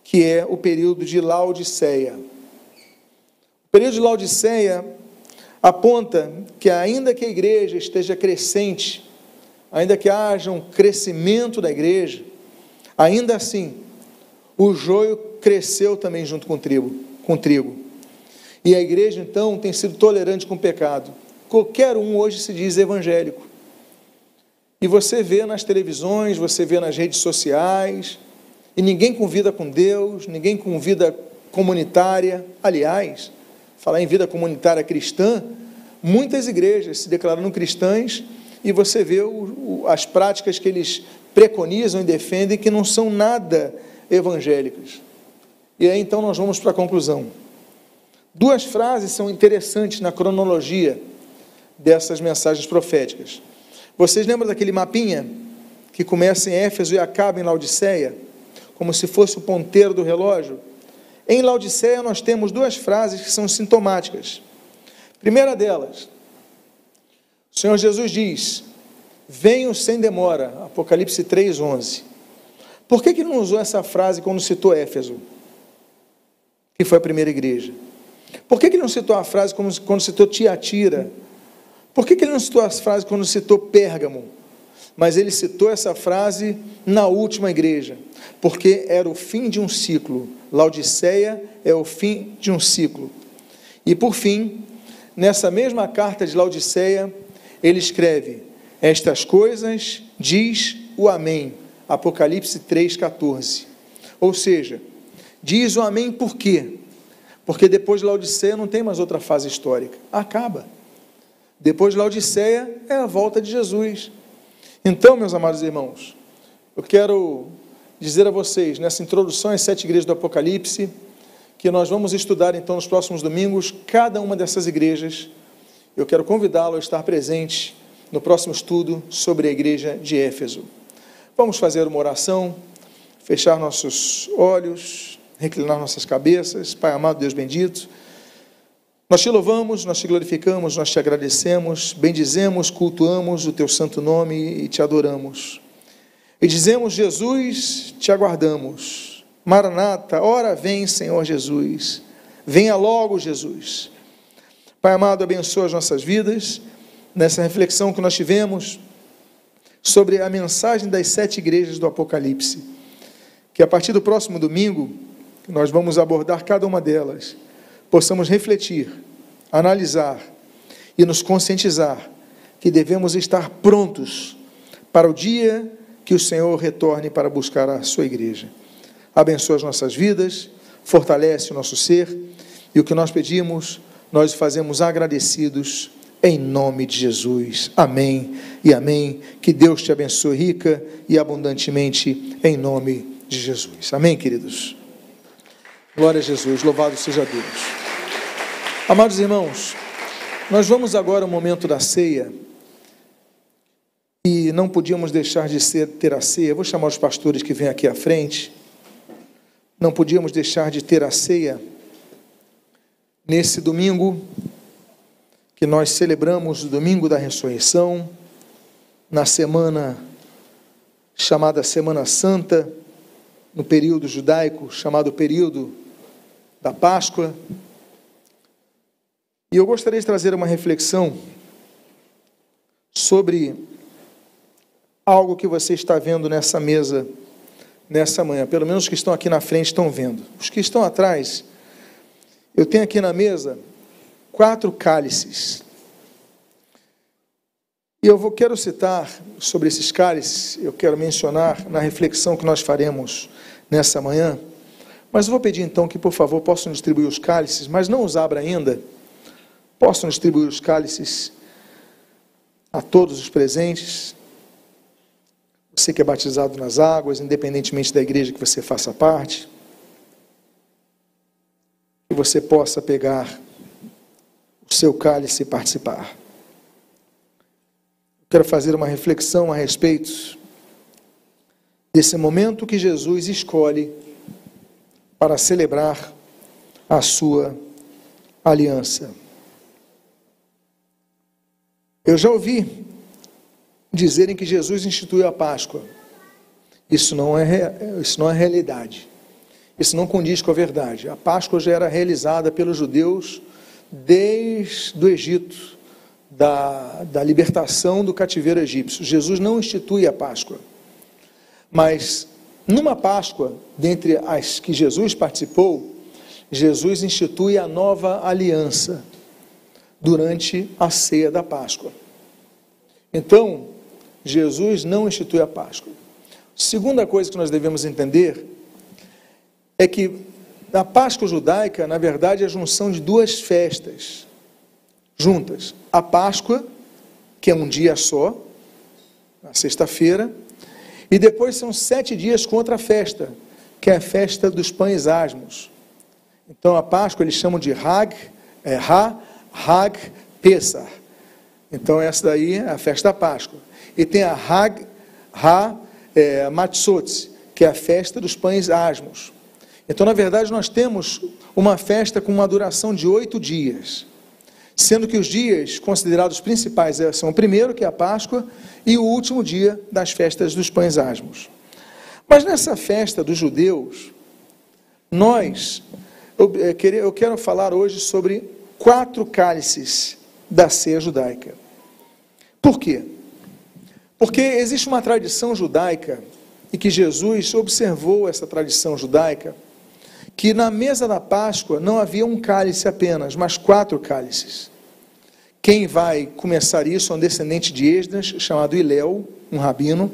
que é o período de Laodiceia. O período de Laodiceia aponta que, ainda que a igreja esteja crescente, ainda que haja um crescimento da igreja, ainda assim, o joio cresceu também junto com o trigo. Com o trigo. E a igreja, então, tem sido tolerante com o pecado. Qualquer um hoje se diz evangélico. E você vê nas televisões, você vê nas redes sociais, e ninguém com vida com Deus, ninguém com vida comunitária. Aliás, falar em vida comunitária cristã, muitas igrejas se declarando cristãs e você vê o, o, as práticas que eles preconizam e defendem que não são nada evangélicas. E aí então nós vamos para a conclusão. Duas frases são interessantes na cronologia dessas mensagens proféticas. Vocês lembram daquele mapinha que começa em Éfeso e acaba em Laodiceia, como se fosse o ponteiro do relógio? Em Laodiceia nós temos duas frases que são sintomáticas. Primeira delas, o Senhor Jesus diz: Venho sem demora, Apocalipse 3:11. Por que que não usou essa frase quando citou Éfeso? Que foi a primeira igreja. Por que que não citou a frase quando citou Tiatira? Por que, que ele não citou as frases quando citou Pérgamo? Mas ele citou essa frase na última igreja, porque era o fim de um ciclo. Laodiceia é o fim de um ciclo. E por fim, nessa mesma carta de Laodiceia, ele escreve: Estas coisas diz o Amém. Apocalipse 3,14. Ou seja, diz o Amém por quê? Porque depois de Laodiceia não tem mais outra fase histórica. Acaba. Depois de Laodiceia é a volta de Jesus. Então, meus amados irmãos, eu quero dizer a vocês, nessa introdução às sete igrejas do Apocalipse, que nós vamos estudar então nos próximos domingos cada uma dessas igrejas. Eu quero convidá-lo a estar presente no próximo estudo sobre a igreja de Éfeso. Vamos fazer uma oração, fechar nossos olhos, reclinar nossas cabeças. Pai amado, Deus bendito, nós te louvamos, nós te glorificamos, nós te agradecemos, bendizemos, cultuamos o teu santo nome e te adoramos. E dizemos, Jesus, te aguardamos. Maranata, ora vem, Senhor Jesus. Venha logo, Jesus. Pai amado, abençoa as nossas vidas nessa reflexão que nós tivemos sobre a mensagem das sete igrejas do Apocalipse. Que a partir do próximo domingo, nós vamos abordar cada uma delas, possamos refletir, analisar e nos conscientizar que devemos estar prontos para o dia que o Senhor retorne para buscar a sua igreja. Abençoa as nossas vidas, fortalece o nosso ser e o que nós pedimos, nós fazemos agradecidos em nome de Jesus. Amém e amém. Que Deus te abençoe rica e abundantemente em nome de Jesus. Amém, queridos. Glória a Jesus, louvado seja Deus. Amados irmãos, nós vamos agora ao momento da ceia. E não podíamos deixar de ser, ter a ceia. Vou chamar os pastores que vêm aqui à frente. Não podíamos deixar de ter a ceia nesse domingo que nós celebramos o domingo da ressurreição, na semana chamada Semana Santa, no período judaico chamado período da Páscoa. E eu gostaria de trazer uma reflexão sobre algo que você está vendo nessa mesa nessa manhã. Pelo menos os que estão aqui na frente estão vendo. Os que estão atrás, eu tenho aqui na mesa quatro cálices. E eu vou, quero citar sobre esses cálices, eu quero mencionar na reflexão que nós faremos nessa manhã. Mas eu vou pedir então que, por favor, possam distribuir os cálices, mas não os abra ainda. Possam distribuir os cálices a todos os presentes. Você que é batizado nas águas, independentemente da igreja que você faça parte. Que você possa pegar o seu cálice e participar. Quero fazer uma reflexão a respeito desse momento que Jesus escolhe para celebrar a sua aliança. Eu já ouvi dizerem que Jesus instituiu a Páscoa. Isso não é, isso não é realidade. Isso não condiz com a verdade. A Páscoa já era realizada pelos judeus desde o Egito, da, da libertação do cativeiro egípcio. Jesus não institui a Páscoa. Mas, numa Páscoa, dentre as que Jesus participou, Jesus institui a nova aliança durante a ceia da Páscoa. Então, Jesus não institui a Páscoa. Segunda coisa que nós devemos entender é que a Páscoa judaica, na verdade, é a junção de duas festas juntas. A Páscoa, que é um dia só, na sexta-feira, e depois são sete dias contra a festa, que é a festa dos pães asmos. Então a Páscoa eles chamam de Hag, é, Ha, Hag, Pesach. Então essa daí é a festa da Páscoa. E tem a Hag, Ha, é, Matzotzi, que é a festa dos pães asmos. Então, na verdade, nós temos uma festa com uma duração de oito dias, sendo que os dias considerados principais é, são o primeiro, que é a Páscoa, e o último dia das festas dos pães asmos. Mas nessa festa dos judeus, nós, é, eu quero falar hoje sobre quatro cálices da ceia judaica. Por quê? Porque existe uma tradição judaica e que Jesus observou essa tradição judaica que na mesa da Páscoa não havia um cálice apenas, mas quatro cálices. Quem vai começar isso é um descendente de Esdras, chamado Iléu, um rabino.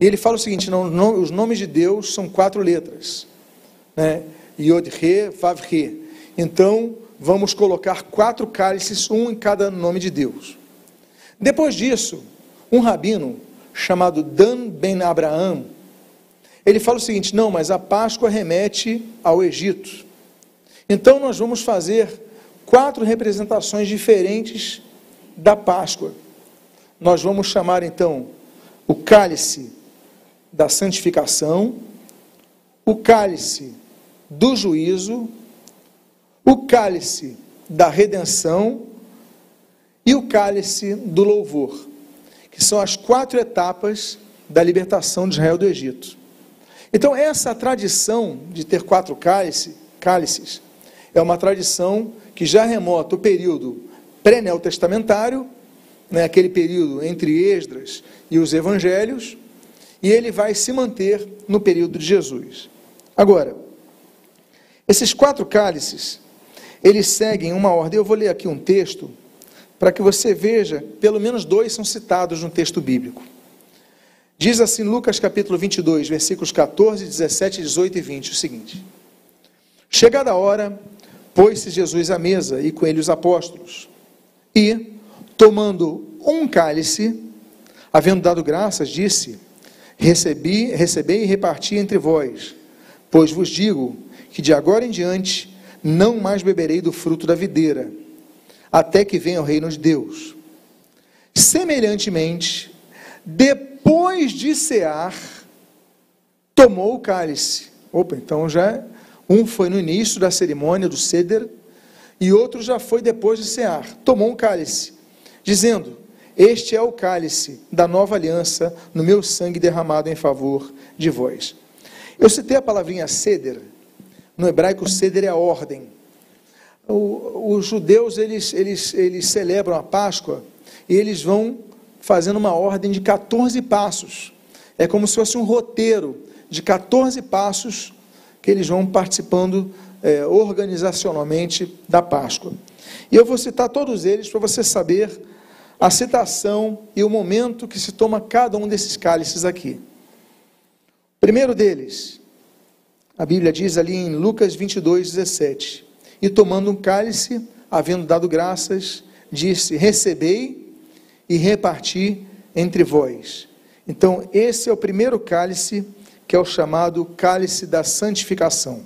E ele fala o seguinte: não, não, os nomes de Deus são quatro letras, né? Yod, Re, Vav, Re. Então, vamos colocar quatro cálices, um em cada nome de Deus. Depois disso, um rabino chamado Dan Ben Abraham, ele fala o seguinte: não, mas a Páscoa remete ao Egito. Então nós vamos fazer quatro representações diferentes da Páscoa. Nós vamos chamar então o cálice da santificação, o cálice do juízo, o cálice da redenção e o cálice do louvor, que são as quatro etapas da libertação de Israel do Egito. Então, essa tradição de ter quatro cálice, cálices é uma tradição que já remota o período pré-neotestamentário, né, aquele período entre Esdras e os evangelhos, e ele vai se manter no período de Jesus. Agora, esses quatro cálices, eles seguem uma ordem. Eu vou ler aqui um texto para que você veja, pelo menos dois são citados no texto bíblico. Diz assim Lucas capítulo 22, versículos 14, 17, 18 e 20, o seguinte: Chegada a hora, pôs-se Jesus à mesa e com ele os apóstolos. E, tomando um cálice, havendo dado graças, disse: Recebi, recebei e reparti entre vós, pois vos digo que de agora em diante não mais beberei do fruto da videira, até que venha o reino de Deus. Semelhantemente, depois de cear, tomou o cálice. Opa, então já um foi no início da cerimônia do ceder e outro já foi depois de cear. Tomou um cálice, dizendo: Este é o cálice da nova aliança no meu sangue derramado em favor de vós. Eu citei a palavrinha ceder. No hebraico, ceder é a ordem. O, os judeus eles, eles, eles celebram a Páscoa e eles vão fazendo uma ordem de 14 passos. É como se fosse um roteiro de 14 passos que eles vão participando é, organizacionalmente da Páscoa. E eu vou citar todos eles para você saber a citação e o momento que se toma cada um desses cálices aqui. Primeiro deles, a Bíblia diz ali em Lucas 22, 17: E tomando um cálice, havendo dado graças, disse: Recebei e reparti entre vós. Então, esse é o primeiro cálice, que é o chamado cálice da santificação.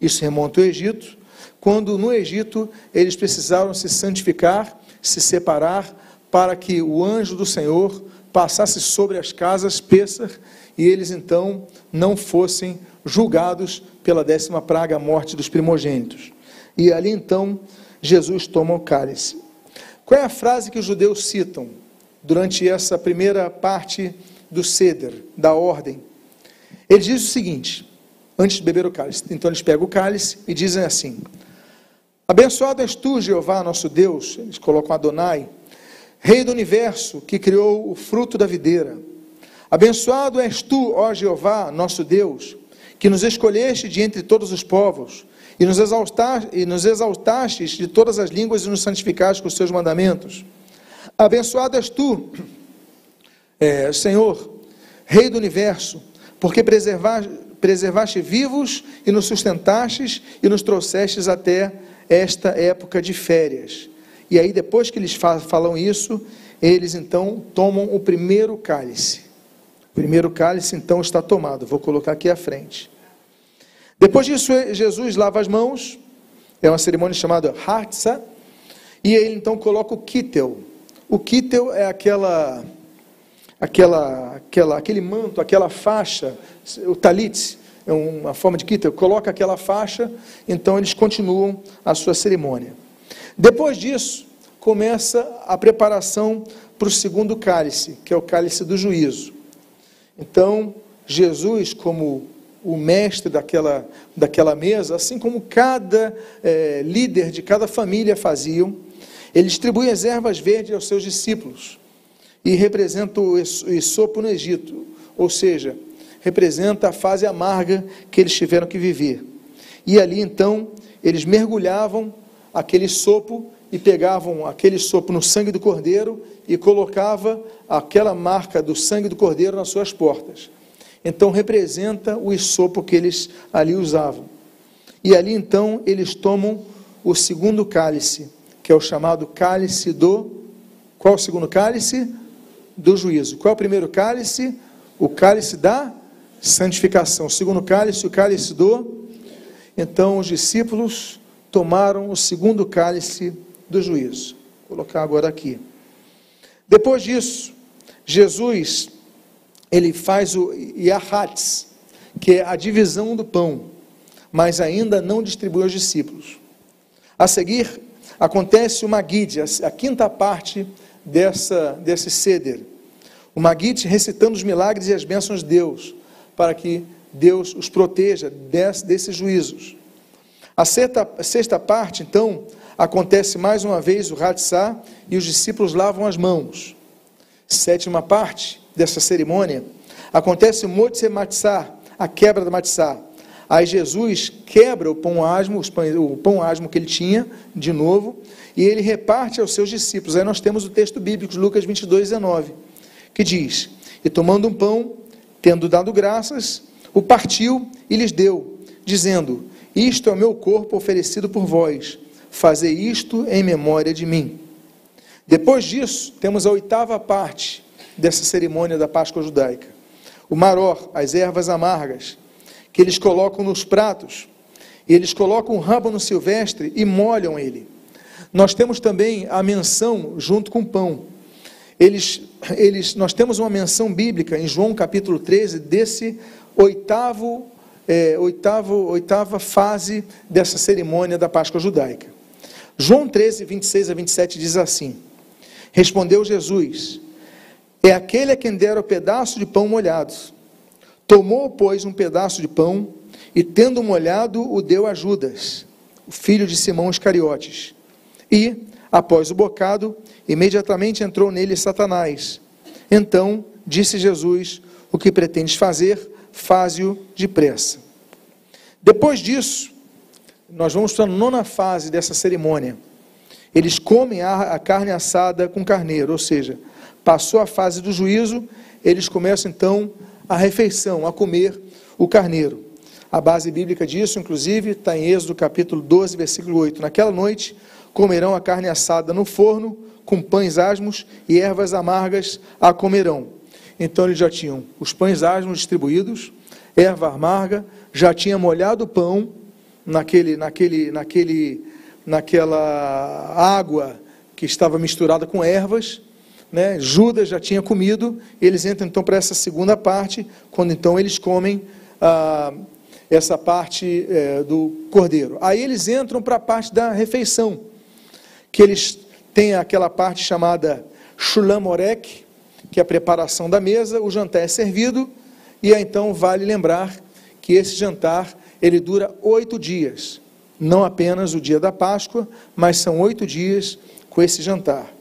Isso remonta ao Egito, quando no Egito eles precisaram se santificar, se separar, para que o anjo do Senhor passasse sobre as casas Pêssar e eles então não fossem julgados pela décima praga, a morte dos primogênitos. E ali então Jesus toma o cálice. Qual é a frase que os judeus citam durante essa primeira parte do ceder, da ordem? Eles dizem o seguinte, antes de beber o cálice. Então eles pegam o cálice e dizem assim: Abençoado és tu, Jeová, nosso Deus. Eles colocam Adonai, Rei do universo, que criou o fruto da videira. Abençoado és tu, ó Jeová, nosso Deus, que nos escolheste de entre todos os povos, e nos, exaltaste, e nos exaltastes de todas as línguas e nos santificaste com os seus mandamentos. Abençoado és tu, é, Senhor, Rei do universo, porque preservaste, preservaste vivos e nos sustentastes e nos trouxestes até esta época de férias. E aí, depois que eles falam isso, eles então tomam o primeiro cálice. O primeiro cálice então está tomado. Vou colocar aqui à frente. Depois disso, Jesus lava as mãos, é uma cerimônia chamada Hartza, e ele então coloca o kittel. O kittel é aquela, aquela, aquela, aquele manto, aquela faixa, o talit, é uma forma de kittel, coloca aquela faixa, então eles continuam a sua cerimônia. Depois disso, começa a preparação para o segundo cálice, que é o cálice do juízo. Então, Jesus, como o mestre daquela, daquela mesa, assim como cada é, líder de cada família faziam, ele distribui as ervas verdes aos seus discípulos e representa o esopo no Egito, ou seja, representa a fase amarga que eles tiveram que viver. E ali então eles mergulhavam aquele sopo e pegavam aquele sopro no sangue do cordeiro e colocava aquela marca do sangue do cordeiro nas suas portas. Então representa o isopo que eles ali usavam. E ali então eles tomam o segundo cálice, que é o chamado cálice do. Qual o segundo cálice? Do juízo. Qual é o primeiro cálice? O cálice da santificação. O segundo cálice, o cálice do. Então os discípulos tomaram o segundo cálice do juízo. Vou colocar agora aqui. Depois disso, Jesus ele faz o Yahatz, que é a divisão do pão, mas ainda não distribui aos discípulos. A seguir, acontece o Magid, a quinta parte dessa, desse ceder. O Magid recitando os milagres e as bênçãos de Deus, para que Deus os proteja desse, desses juízos. A sexta, a sexta parte, então, acontece mais uma vez o Hatzá e os discípulos lavam as mãos. Sétima parte dessa cerimônia, acontece o Motse Matzah, a quebra da Matzah. Aí Jesus quebra o pão asmo, o pão asmo que ele tinha, de novo, e ele reparte aos seus discípulos. Aí nós temos o texto bíblico, Lucas 22, 19, que diz: E tomando um pão, tendo dado graças, o partiu e lhes deu, dizendo: Isto é o meu corpo oferecido por vós, fazei isto em memória de mim. Depois disso, temos a oitava parte dessa cerimônia da Páscoa judaica. O maror, as ervas amargas, que eles colocam nos pratos, e eles colocam o rábano silvestre e molham ele. Nós temos também a menção junto com o pão. Eles, eles, nós temos uma menção bíblica em João capítulo 13 desse oitavo, é, oitavo, oitava fase dessa cerimônia da Páscoa judaica. João 13, 26 a 27 diz assim: Respondeu Jesus: É aquele a quem dera o pedaço de pão molhado. Tomou, pois, um pedaço de pão e, tendo molhado, o deu a Judas, o filho de Simão Iscariotes. E, após o bocado, imediatamente entrou nele Satanás. Então disse Jesus: O que pretendes fazer, faze-o depressa. Depois disso, nós vamos para a nona fase dessa cerimônia eles comem a carne assada com carneiro, ou seja, passou a fase do juízo, eles começam então a refeição, a comer o carneiro. A base bíblica disso, inclusive, está em Êxodo capítulo 12, versículo 8. Naquela noite comerão a carne assada no forno, com pães asmos e ervas amargas a comerão. Então eles já tinham os pães asmos distribuídos, erva amarga, já tinha molhado o pão naquele, naquele, naquele naquela água que estava misturada com ervas, né? Judas já tinha comido, eles entram então para essa segunda parte, quando então eles comem ah, essa parte é, do cordeiro. Aí eles entram para a parte da refeição, que eles têm aquela parte chamada Shulamorek, que é a preparação da mesa, o jantar é servido, e aí, então vale lembrar que esse jantar ele dura oito dias não apenas o dia da Páscoa, mas são oito dias com esse jantar.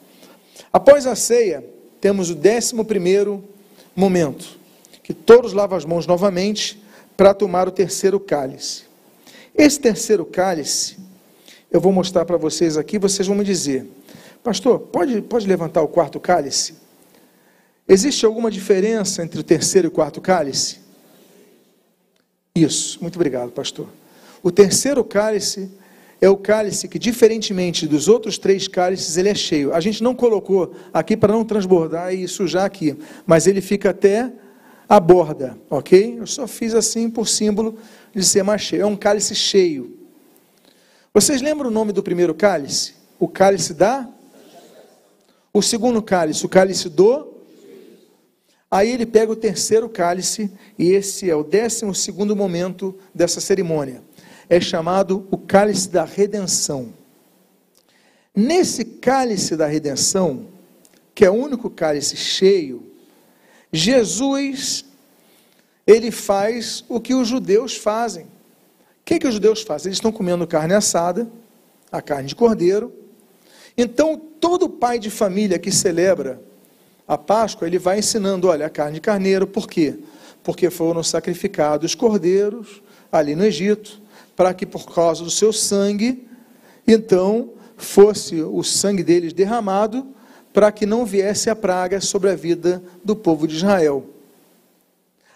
Após a ceia, temos o décimo primeiro momento, que todos lavam as mãos novamente para tomar o terceiro cálice. Esse terceiro cálice, eu vou mostrar para vocês aqui, vocês vão me dizer, pastor, pode, pode levantar o quarto cálice? Existe alguma diferença entre o terceiro e o quarto cálice? Isso, muito obrigado, pastor. O terceiro cálice é o cálice que, diferentemente dos outros três cálices, ele é cheio. A gente não colocou aqui para não transbordar e sujar aqui, mas ele fica até a borda, ok? Eu só fiz assim por símbolo de ser mais cheio. É um cálice cheio. Vocês lembram o nome do primeiro cálice? O cálice da? O segundo cálice, o cálice do? Aí ele pega o terceiro cálice, e esse é o décimo segundo momento dessa cerimônia é chamado o cálice da redenção. Nesse cálice da redenção, que é o único cálice cheio, Jesus ele faz o que os judeus fazem. O que, que os judeus fazem? Eles estão comendo carne assada, a carne de cordeiro. Então, todo pai de família que celebra a Páscoa, ele vai ensinando, olha, a carne de carneiro, por quê? Porque foram sacrificados cordeiros ali no Egito, para que por causa do seu sangue, então fosse o sangue deles derramado para que não viesse a praga sobre a vida do povo de Israel.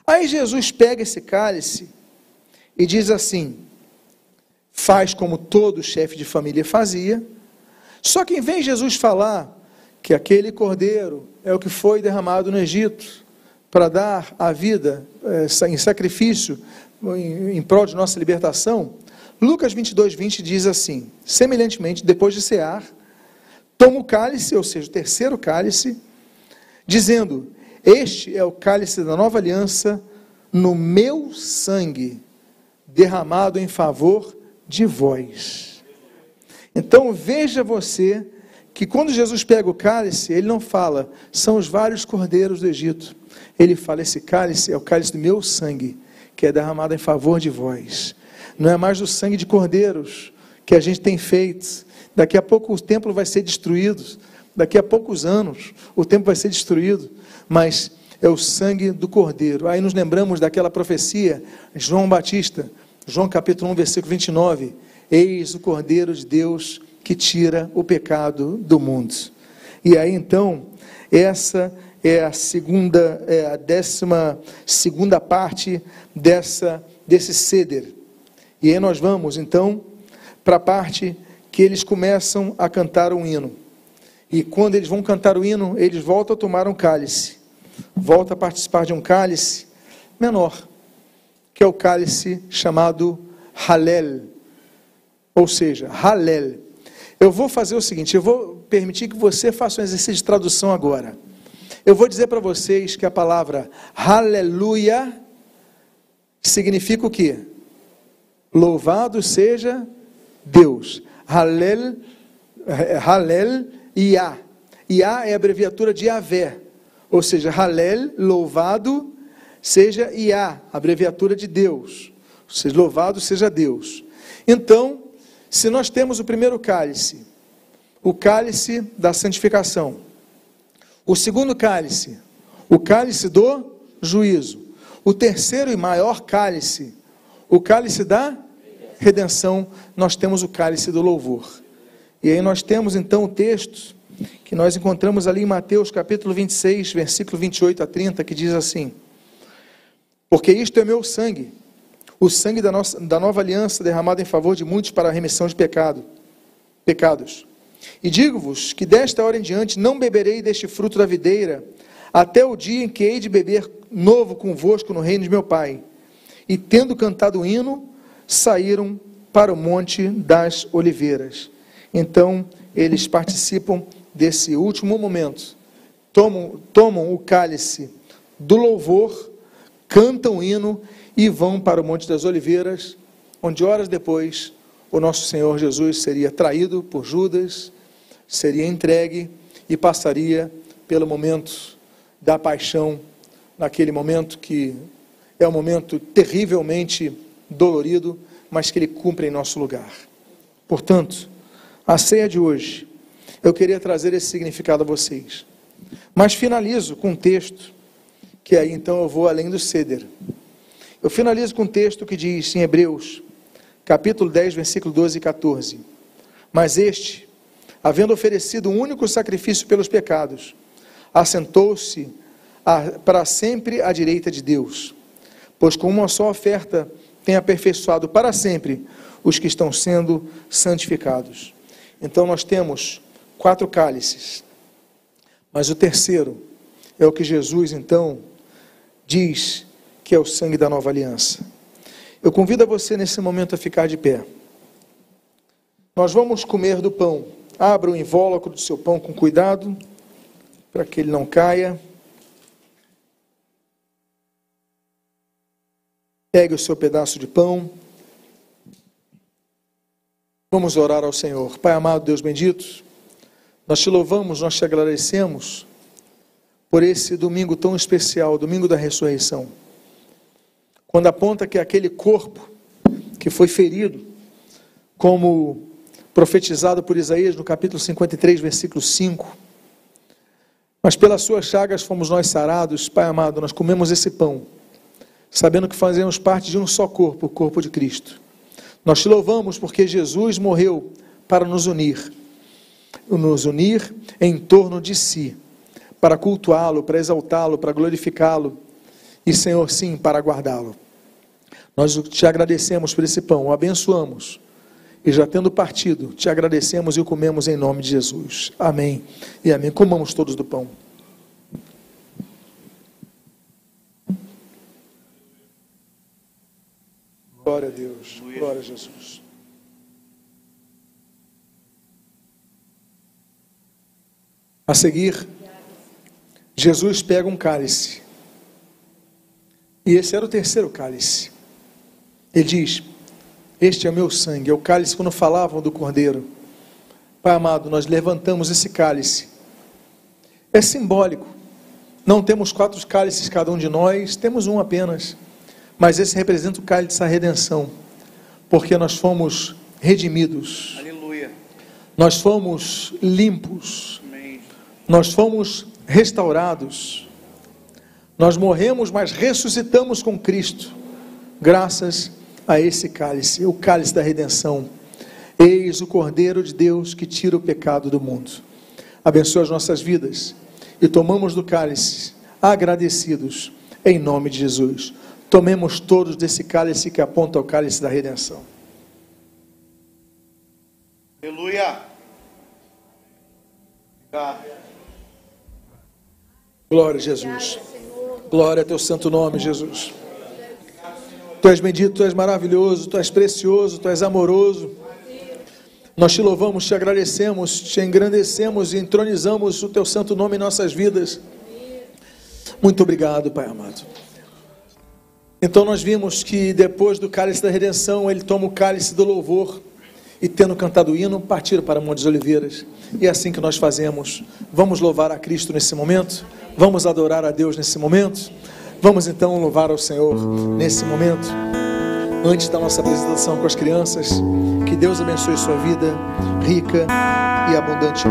Aí Jesus pega esse cálice e diz assim: faz como todo chefe de família fazia, só que em vez de Jesus falar que aquele cordeiro é o que foi derramado no Egito para dar a vida é, em sacrifício em, prol de nossa libertação, Lucas 22, 20 diz assim: semelhantemente, depois de cear, toma o cálice, ou seja, o terceiro cálice, dizendo: Este é o cálice da nova aliança no meu sangue, derramado em favor de vós. Então veja você que quando Jesus pega o cálice, ele não fala, são os vários cordeiros do Egito. Ele fala, esse cálice é o cálice do meu sangue, que é derramado em favor de vós. Não é mais o sangue de cordeiros que a gente tem feito. Daqui a pouco o templo vai ser destruído. Daqui a poucos anos o templo vai ser destruído. Mas é o sangue do cordeiro. Aí nos lembramos daquela profecia, João Batista, João capítulo 1, versículo 29. Eis o cordeiro de Deus que tira o pecado do mundo. E aí então, essa é a segunda, é a décima segunda parte dessa, desse ceder. E aí nós vamos então para a parte que eles começam a cantar um hino. E quando eles vão cantar o hino, eles voltam a tomar um cálice. Voltam a participar de um cálice menor, que é o cálice chamado Halel. Ou seja, Halel eu vou fazer o seguinte: eu vou permitir que você faça um exercício de tradução agora. Eu vou dizer para vocês que a palavra aleluia significa o quê? Louvado seja Deus. Halel, Halel Iá. Iá é a abreviatura de Yahvé. Ou seja, Halel, louvado seja Iá, abreviatura de Deus. Ou seja, louvado seja Deus. Então, se nós temos o primeiro cálice, o cálice da santificação, o segundo cálice, o cálice do juízo, o terceiro e maior cálice, o cálice da redenção, nós temos o cálice do louvor. E aí nós temos então o texto que nós encontramos ali em Mateus capítulo 26, versículo 28 a 30, que diz assim: Porque isto é meu sangue o sangue da, nossa, da nova aliança derramado em favor de muitos para a remissão de pecado, pecados. E digo-vos que desta hora em diante não beberei deste fruto da videira, até o dia em que hei de beber novo convosco no reino de meu Pai. E tendo cantado o hino, saíram para o monte das oliveiras. Então, eles participam desse último momento. Tomam, tomam o cálice do louvor, cantam o hino e vão para o Monte das Oliveiras, onde horas depois o nosso Senhor Jesus seria traído por Judas, seria entregue e passaria pelo momento da paixão, naquele momento que é um momento terrivelmente dolorido, mas que ele cumpre em nosso lugar. Portanto, a ceia de hoje, eu queria trazer esse significado a vocês. Mas finalizo com um texto, que aí então eu vou além do ceder. Eu finalizo com um texto que diz em Hebreus, capítulo 10, versículo 12 e 14: Mas este, havendo oferecido um único sacrifício pelos pecados, assentou-se para sempre à direita de Deus, pois com uma só oferta tem aperfeiçoado para sempre os que estão sendo santificados. Então nós temos quatro cálices, mas o terceiro é o que Jesus então diz que é o sangue da nova aliança. Eu convido a você nesse momento a ficar de pé. Nós vamos comer do pão. Abra o invólucro do seu pão com cuidado, para que ele não caia. Pegue o seu pedaço de pão. Vamos orar ao Senhor. Pai amado, Deus bendito, nós te louvamos, nós te agradecemos por esse domingo tão especial, domingo da ressurreição quando aponta que aquele corpo que foi ferido, como profetizado por Isaías no capítulo 53, versículo 5, mas pelas suas chagas fomos nós sarados, Pai amado, nós comemos esse pão, sabendo que fazemos parte de um só corpo, o corpo de Cristo. Nós te louvamos porque Jesus morreu para nos unir. nos unir em torno de si, para cultuá-lo, para exaltá-lo, para glorificá-lo e, Senhor, sim, para guardá-lo. Nós te agradecemos por esse pão, o abençoamos e já tendo partido, te agradecemos e o comemos em nome de Jesus. Amém e amém. Comamos todos do pão. Glória a Deus. Glória a Jesus. A seguir, Jesus pega um cálice. E esse era o terceiro cálice. Ele diz: Este é o meu sangue. É o cálice quando falavam do cordeiro. Pai amado, nós levantamos esse cálice. É simbólico. Não temos quatro cálices cada um de nós, temos um apenas. Mas esse representa o cálice da redenção, porque nós fomos redimidos. Aleluia. Nós fomos limpos. Amém. Nós fomos restaurados. Nós morremos, mas ressuscitamos com Cristo, graças a esse cálice, o cálice da redenção. Eis o Cordeiro de Deus que tira o pecado do mundo. Abençoa as nossas vidas e tomamos do cálice, agradecidos, em nome de Jesus. Tomemos todos desse cálice que aponta ao cálice da redenção. Aleluia. Obrigado. Glória a Jesus. Glória a teu santo nome, Jesus. Tu és bendito, tu és maravilhoso, tu és precioso, tu és amoroso. Nós te louvamos, te agradecemos, te engrandecemos e entronizamos o teu santo nome em nossas vidas. Muito obrigado, Pai amado. Então nós vimos que depois do cálice da redenção, ele toma o cálice do louvor e tendo cantado o hino, partiram para Montes Oliveiras. E é assim que nós fazemos. Vamos louvar a Cristo nesse momento? Vamos adorar a Deus nesse momento? Vamos então louvar ao Senhor nesse momento? Antes da nossa apresentação com as crianças, que Deus abençoe sua vida rica e abundante.